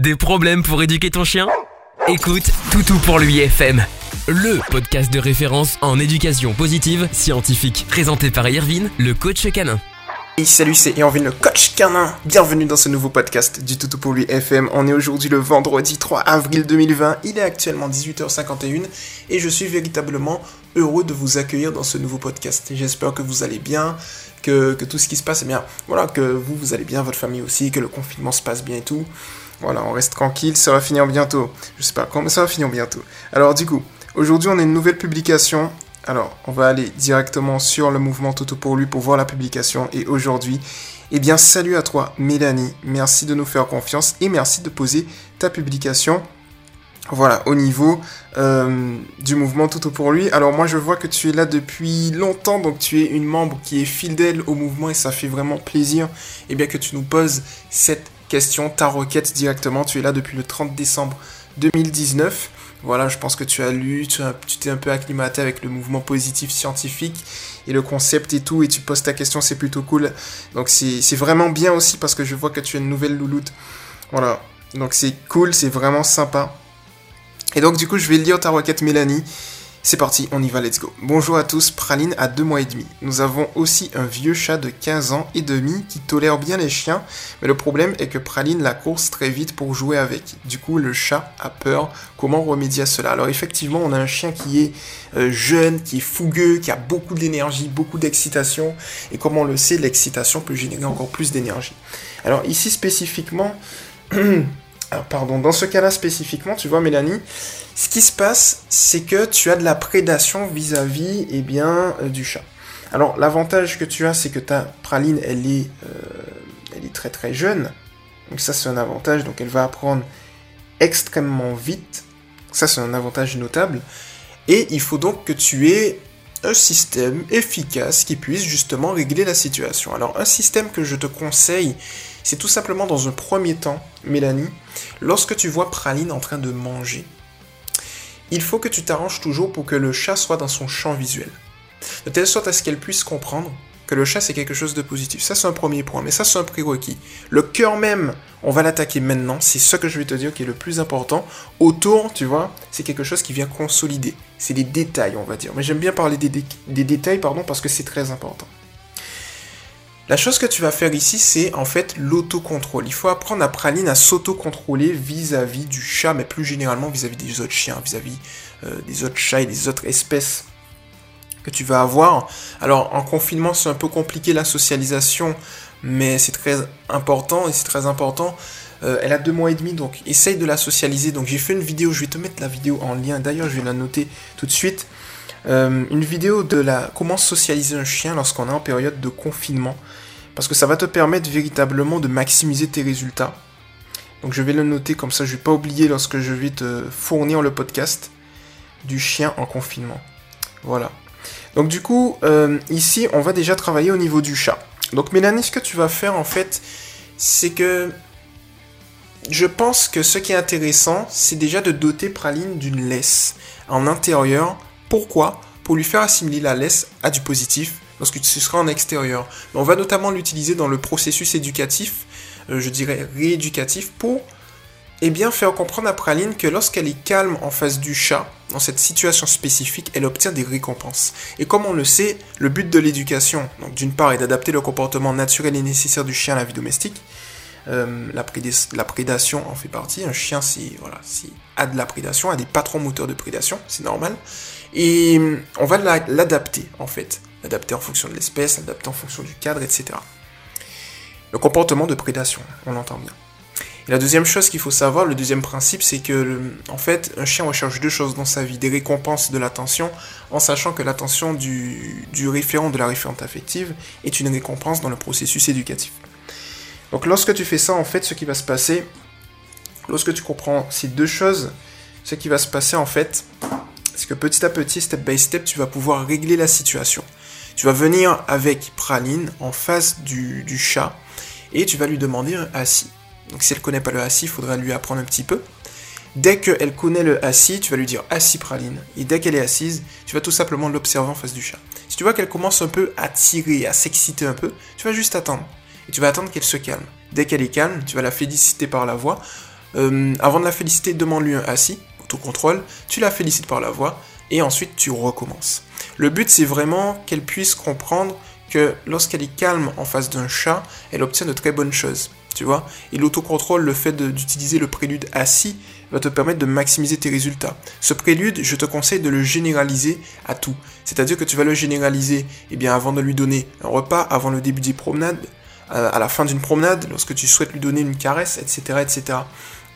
Des problèmes pour éduquer ton chien? Écoute Toutou pour lui FM, le podcast de référence en éducation positive scientifique, présenté par Irvine, le coach canin. Hey, salut, c'est Irvine, le coach canin. Bienvenue dans ce nouveau podcast du Toutou pour lui FM. On est aujourd'hui le vendredi 3 avril 2020. Il est actuellement 18h51 et je suis véritablement heureux de vous accueillir dans ce nouveau podcast. J'espère que vous allez bien, que, que tout ce qui se passe est bien. Voilà, que vous, vous allez bien, votre famille aussi, que le confinement se passe bien et tout. Voilà, on reste tranquille, ça va finir bientôt. Je sais pas quand, mais ça va finir bientôt. Alors du coup, aujourd'hui on a une nouvelle publication. Alors, on va aller directement sur le mouvement Toto pour lui pour voir la publication. Et aujourd'hui, eh bien, salut à toi, Mélanie. Merci de nous faire confiance et merci de poser ta publication. Voilà, au niveau euh, du mouvement Toto pour lui. Alors moi je vois que tu es là depuis longtemps, donc tu es une membre qui est fidèle au mouvement et ça fait vraiment plaisir eh bien, que tu nous poses cette question, ta requête directement. Tu es là depuis le 30 décembre 2019. Voilà, je pense que tu as lu, tu t'es un peu acclimaté avec le mouvement positif scientifique et le concept et tout, et tu poses ta question, c'est plutôt cool. Donc c'est vraiment bien aussi parce que je vois que tu as une nouvelle louloute. Voilà, donc c'est cool, c'est vraiment sympa. Et donc du coup, je vais lire ta requête Mélanie. C'est parti, on y va, let's go. Bonjour à tous, Praline a deux mois et demi. Nous avons aussi un vieux chat de 15 ans et demi qui tolère bien les chiens, mais le problème est que Praline la course très vite pour jouer avec. Du coup, le chat a peur. Comment remédier à cela? Alors effectivement, on a un chien qui est euh, jeune, qui est fougueux, qui a beaucoup d'énergie, beaucoup d'excitation, et comme on le sait, l'excitation peut générer encore plus d'énergie. Alors ici spécifiquement... Alors, pardon, dans ce cas-là spécifiquement, tu vois Mélanie, ce qui se passe, c'est que tu as de la prédation vis-à-vis eh bien, euh, du chat. Alors l'avantage que tu as, c'est que ta praline, elle est, euh, elle est très très jeune. Donc ça c'est un avantage, donc elle va apprendre extrêmement vite. Ça c'est un avantage notable. Et il faut donc que tu aies un système efficace qui puisse justement régler la situation. Alors un système que je te conseille, c'est tout simplement dans un premier temps, Mélanie, lorsque tu vois Praline en train de manger, il faut que tu t'arranges toujours pour que le chat soit dans son champ visuel. De telle sorte à ce qu'elle puisse comprendre que le chat c'est quelque chose de positif. Ça c'est un premier point, mais ça c'est un prérequis. Le cœur même, on va l'attaquer maintenant, c'est ce que je vais te dire qui est le plus important. Autour, tu vois, c'est quelque chose qui vient consolider. C'est les détails, on va dire. Mais j'aime bien parler des, des détails, pardon, parce que c'est très important. La chose que tu vas faire ici, c'est en fait l'autocontrôle. Il faut apprendre à Praline à s'autocontrôler vis-à-vis du chat, mais plus généralement vis-à-vis des autres chiens, vis-à-vis euh, des autres chats et des autres espèces que tu vas avoir. Alors en confinement, c'est un peu compliqué la socialisation, mais c'est très important et c'est très important. Euh, elle a deux mois et demi, donc essaye de la socialiser. Donc j'ai fait une vidéo, je vais te mettre la vidéo en lien. D'ailleurs, je vais la noter tout de suite. Euh, une vidéo de la comment socialiser un chien lorsqu'on est en période de confinement. Parce que ça va te permettre véritablement de maximiser tes résultats. Donc je vais le noter comme ça, je vais pas oublier lorsque je vais te fournir le podcast du chien en confinement. Voilà. Donc du coup, euh, ici, on va déjà travailler au niveau du chat. Donc Mélanie, ce que tu vas faire en fait, c'est que je pense que ce qui est intéressant, c'est déjà de doter Praline d'une laisse en intérieur. Pourquoi Pour lui faire assimiler la laisse à du positif lorsque tu seras en extérieur. on va notamment l'utiliser dans le processus éducatif, euh, je dirais rééducatif, pour eh bien, faire comprendre à Praline que lorsqu'elle est calme en face du chat, dans cette situation spécifique, elle obtient des récompenses. Et comme on le sait, le but de l'éducation, d'une part, est d'adapter le comportement naturel et nécessaire du chien à la vie domestique. Euh, la, prédation en fait partie. Un chien, c'est voilà, a de la prédation, a des patrons moteurs de prédation, c'est normal. Et on va l'adapter en fait adapté en fonction de l'espèce, adapté en fonction du cadre, etc. Le comportement de prédation, on l'entend bien. Et la deuxième chose qu'il faut savoir, le deuxième principe, c'est que, en fait, un chien recherche deux choses dans sa vie, des récompenses de l'attention, en sachant que l'attention du, du référent, de la référente affective, est une récompense dans le processus éducatif. Donc lorsque tu fais ça, en fait, ce qui va se passer, lorsque tu comprends ces deux choses, ce qui va se passer, en fait, petit à petit, step by step, tu vas pouvoir régler la situation. Tu vas venir avec Praline en face du, chat et tu vas lui demander un assis. Donc si elle connaît pas le assis, il faudra lui apprendre un petit peu. Dès qu'elle connaît le assis, tu vas lui dire assis Praline. Et dès qu'elle est assise, tu vas tout simplement l'observer en face du chat. Si tu vois qu'elle commence un peu à tirer, à s'exciter un peu, tu vas juste attendre. Et tu vas attendre qu'elle se calme. Dès qu'elle est calme, tu vas la féliciter par la voix euh, avant de la féliciter, demande-lui un assis, autocontrôle, tu la félicites par la voix, et ensuite tu recommences. Le but c'est vraiment qu'elle puisse comprendre que lorsqu'elle est calme en face d'un chat, elle obtient de très bonnes choses. Tu vois Et l'autocontrôle, le fait d'utiliser le prélude assis, va te permettre de maximiser tes résultats. Ce prélude, je te conseille de le généraliser à tout. C'est-à-dire que tu vas le généraliser eh bien, avant de lui donner un repas, avant le début des promenades, à la fin d'une promenade, lorsque tu souhaites lui donner une caresse, etc. etc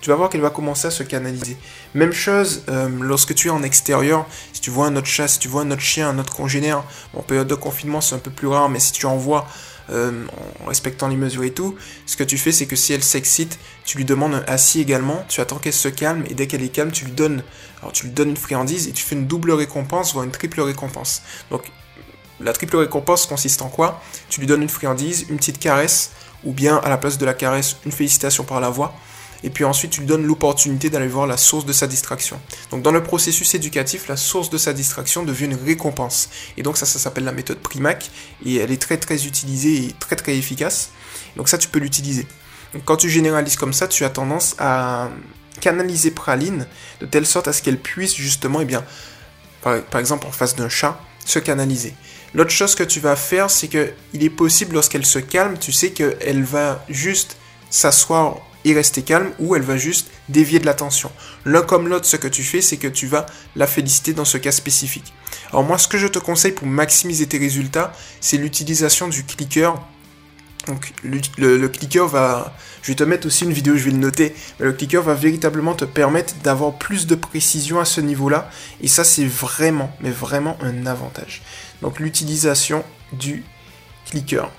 tu vas voir qu'elle va commencer à se canaliser. Même chose euh, lorsque tu es en extérieur, si tu vois un autre chat, si tu vois un autre chien, un autre congénère, en période de confinement c'est un peu plus rare, mais si tu en vois euh, en respectant les mesures et tout, ce que tu fais c'est que si elle s'excite, tu lui demandes un assis également, tu attends qu'elle se calme et dès qu'elle est calme, tu lui donnes, alors tu lui donnes une friandise et tu fais une double récompense, voire une triple récompense. Donc la triple récompense consiste en quoi? Tu lui donnes une friandise, une petite caresse, ou bien à la place de la caresse, une félicitation par la voix et puis ensuite tu lui donnes l'opportunité d'aller voir la source de sa distraction. Donc dans le processus éducatif, la source de sa distraction devient une récompense. Et donc ça, ça s'appelle la méthode Primac, et elle est très très utilisée et très très efficace. Donc ça, tu peux l'utiliser. quand tu généralises comme ça, tu as tendance à canaliser Praline de telle sorte à ce qu'elle puisse justement, eh bien, par, par exemple en face d'un chat, se canaliser. L'autre chose que tu vas faire, c'est que il est possible lorsqu'elle se calme, tu sais qu'elle va juste s'asseoir et rester calme ou elle va juste dévier de l'attention. L'un comme l'autre, ce que tu fais, c'est que tu vas la féliciter dans ce cas spécifique. Alors moi, ce que je te conseille pour maximiser tes résultats, c'est l'utilisation du clicker. Donc le, clicker va, je vais te mettre aussi une vidéo, je vais le noter, le clicker va véritablement te permettre d'avoir plus de précision à ce niveau-là, et ça c'est vraiment, mais vraiment un avantage. Donc l'utilisation du clicker.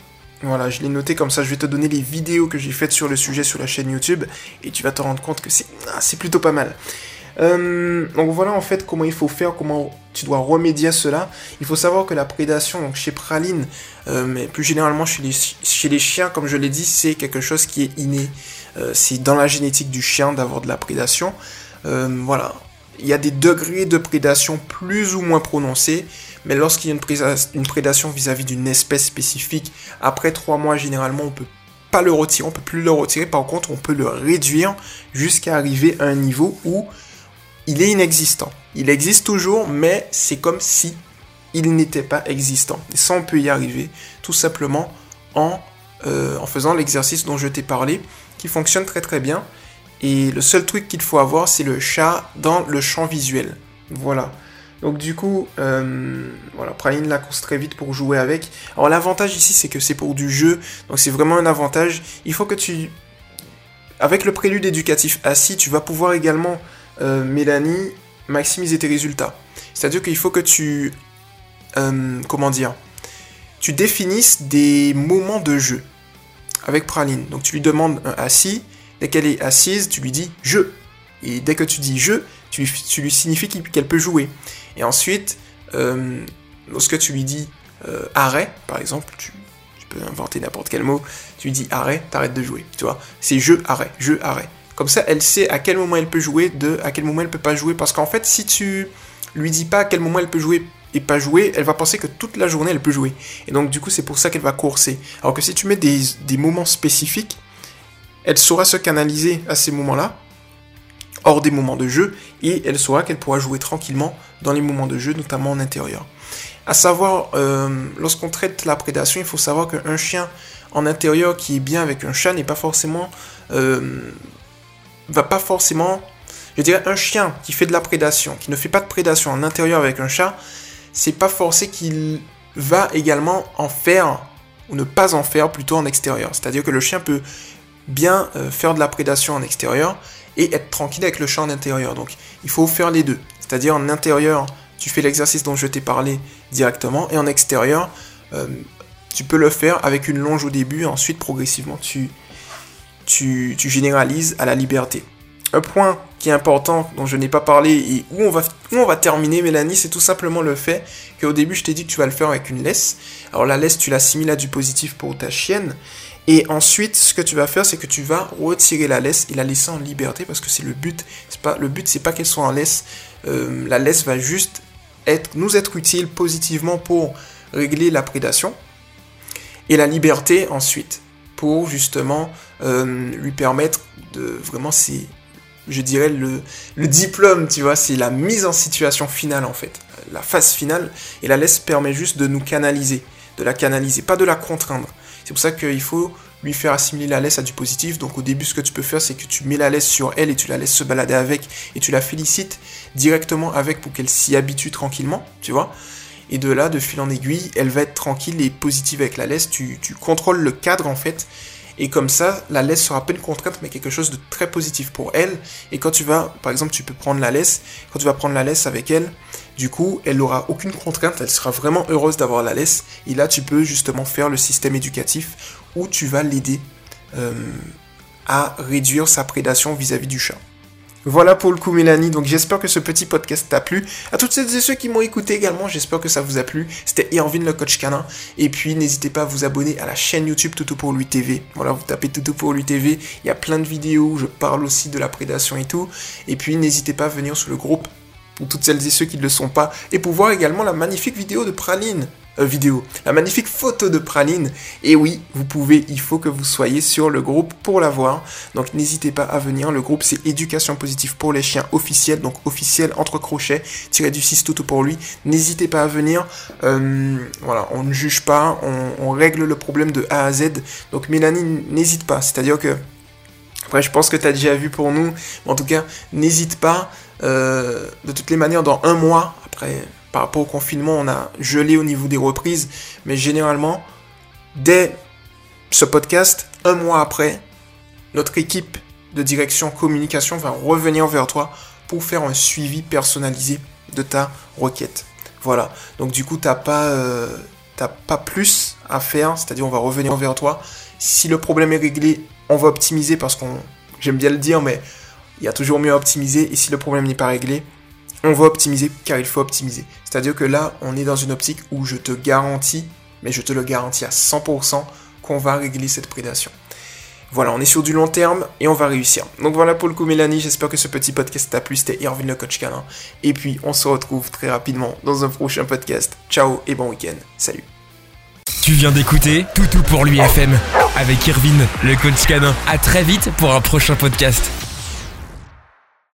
Voilà, je l'ai noté comme ça, je vais te donner les vidéos que j'ai faites sur le sujet sur la chaîne YouTube et tu vas te rendre compte que c'est ah, plutôt pas mal. Euh, donc voilà en fait comment il faut faire, comment tu dois remédier à cela. Il faut savoir que la prédation, donc chez Praline, euh, mais plus généralement chez les, chiens, comme je l'ai dit, c'est quelque chose qui est inné. Euh, c'est dans la génétique du chien d'avoir de la prédation. voilà, il y a des degrés de prédation plus ou moins prononcés. Mais lorsqu'il y a une, prédation vis-à-vis d'une espèce spécifique, après trois mois, généralement, on peut pas le retirer, on peut plus le retirer. Par contre, on peut le réduire jusqu'à arriver à un niveau où il est inexistant. Il existe toujours, mais c'est comme si il n'était pas existant. Et ça, on peut y arriver tout simplement en, euh, en faisant l'exercice dont je t'ai parlé, qui fonctionne très très bien. Et le seul truc qu'il faut avoir, c'est le chat dans le champ visuel. Voilà. Donc du coup, euh, voilà, Praline la course très vite pour jouer avec. Alors l'avantage ici, c'est que c'est pour du jeu, donc c'est vraiment un avantage. Il faut que tu... Avec le prélude éducatif assis, tu vas pouvoir également, euh, Mélanie, maximiser tes résultats. C'est-à-dire qu'il faut que tu... Euh, comment dire Tu définisses des moments de jeu avec Praline. Donc tu lui demandes un assis, dès qu'elle est assise, tu lui dis je. Et dès que tu dis je, tu, lui signifies qu'elle peut jouer. Et ensuite, euh, lorsque tu lui dis euh, arrêt, par exemple, tu, peux inventer n'importe quel mot, tu lui dis arrêt, t'arrêtes de jouer, tu vois. C'est jeu, arrêt, jeu, arrêt. Comme ça, elle sait à quel moment elle peut jouer, de à quel moment elle peut pas jouer. Parce qu'en fait, si tu lui dis pas à quel moment elle peut jouer et pas jouer, elle va penser que toute la journée elle peut jouer. Et donc du coup, c'est pour ça qu'elle va courser. Alors que si tu mets des, des moments spécifiques, elle saura se canaliser à ces moments-là hors des moments de jeu et elle saura qu'elle pourra jouer tranquillement dans les moments de jeu, notamment en intérieur. À savoir, euh, lorsqu'on traite la prédation, il faut savoir qu'un chien en intérieur qui est bien avec un chat n'est pas forcément, euh, va pas forcément, je dirais un chien qui fait de la prédation, qui ne fait pas de prédation en intérieur avec un chat, c'est pas forcé qu'il va également en faire ou ne pas en faire plutôt en extérieur. C'est-à-dire que le chien peut bien euh, faire de la prédation en extérieur et être tranquille avec le champ d'intérieur. Donc il faut faire les deux. C'est-à-dire en intérieur, tu fais l'exercice dont je t'ai parlé directement, et en extérieur, euh, tu peux le faire avec une longe au début, et ensuite progressivement tu, généralises à la liberté. Un point qui est important, dont je n'ai pas parlé, et où on va, où on va terminer, Mélanie, c'est tout simplement le fait qu'au début, je t'ai dit que tu vas le faire avec une laisse. Alors la laisse, tu l'assimiles à du positif pour ta chienne, et ensuite, ce que tu vas faire, c'est que tu vas retirer la laisse et la laisser en liberté parce que c'est le but. C'est pas le but, c'est pas qu'elle soit en laisse. Euh, la laisse va juste être, nous être utile positivement pour régler la prédation et la liberté ensuite pour justement euh, lui permettre de vraiment je dirais, le, le diplôme, tu vois, c'est la mise en situation finale en fait, la phase finale. Et la laisse permet juste de nous canaliser, de la canaliser, pas de la contraindre. C'est pour ça qu'il faut lui faire assimiler la laisse à du positif. Donc au début, ce que tu peux faire, c'est que tu mets la laisse sur elle et tu la laisses se balader avec et tu la félicites directement avec pour qu'elle s'y habitue tranquillement, tu vois. Et de là, de fil en aiguille, elle va être tranquille et positive avec la laisse. Tu, contrôles le cadre en fait. Et comme ça, la laisse sera pas une contrainte, mais quelque chose de très positif pour elle. Et quand tu vas, par exemple, tu peux prendre la laisse. Quand tu vas prendre la laisse avec elle, du coup, elle n'aura aucune contrainte. Elle sera vraiment heureuse d'avoir la laisse. Et là, tu peux justement faire le système éducatif où tu vas l'aider euh, à réduire sa prédation vis-à-vis du chat. Voilà pour le coup Mélanie, donc j'espère que ce petit podcast t'a plu. À toutes celles et ceux qui m'ont écouté également, j'espère que ça vous a plu. C'était Irvin le coach canin. Et puis n'hésitez pas à vous abonner à la chaîne YouTube Toutou pour lui TV. Voilà, vous tapez Toutou pour lui TV, il y a plein de vidéos où je parle aussi de la prédation et tout. Et puis n'hésitez pas à venir sur le groupe pour toutes celles et ceux qui ne le sont pas, et pour voir également la magnifique vidéo de Praline. Euh, vidéo, la magnifique photo de Praline. Et oui, vous pouvez, il faut que vous soyez sur le groupe pour la voir. Donc n'hésitez pas à venir. Le groupe c'est Éducation positive pour les chiens officiel, donc officiel entre crochets, tiré du 6 tout pour lui. N'hésitez pas à venir. Euh, voilà, on ne juge pas, on, règle le problème de A à Z. Donc Mélanie, n'hésite pas. C'est-à-dire que après, je pense que tu as déjà vu pour nous. En tout cas, n'hésite pas. Euh, de toutes les manières, dans un mois, après, par rapport au confinement, on a gelé au niveau des reprises. Mais généralement, dès ce podcast, un mois après, notre équipe de direction communication va revenir vers toi pour faire un suivi personnalisé de ta requête. Voilà. Donc du coup, t'as pas, euh, pas plus à faire. C'est-à-dire, on va revenir vers toi. Si le problème est réglé, on va optimiser parce qu'on, j'aime bien le dire, mais il y a toujours mieux à optimiser. Et si le problème n'est pas réglé, on va optimiser car il faut optimiser. C'est-à-dire que là, on est dans une optique où je te garantis, mais je te le garantis à 100%, qu'on va régler cette prédation. Voilà, on est sur du long terme et on va réussir. Donc voilà pour le coup Mélanie, j'espère que ce petit podcast t'a plu, c'était Irvin le coach canin. Et puis on se retrouve très rapidement dans un prochain podcast. Ciao et bon week-end. Salut. Tu viens d'écouter Toutou pour lui FM avec Irvine, le coach canin. À très vite pour un prochain podcast.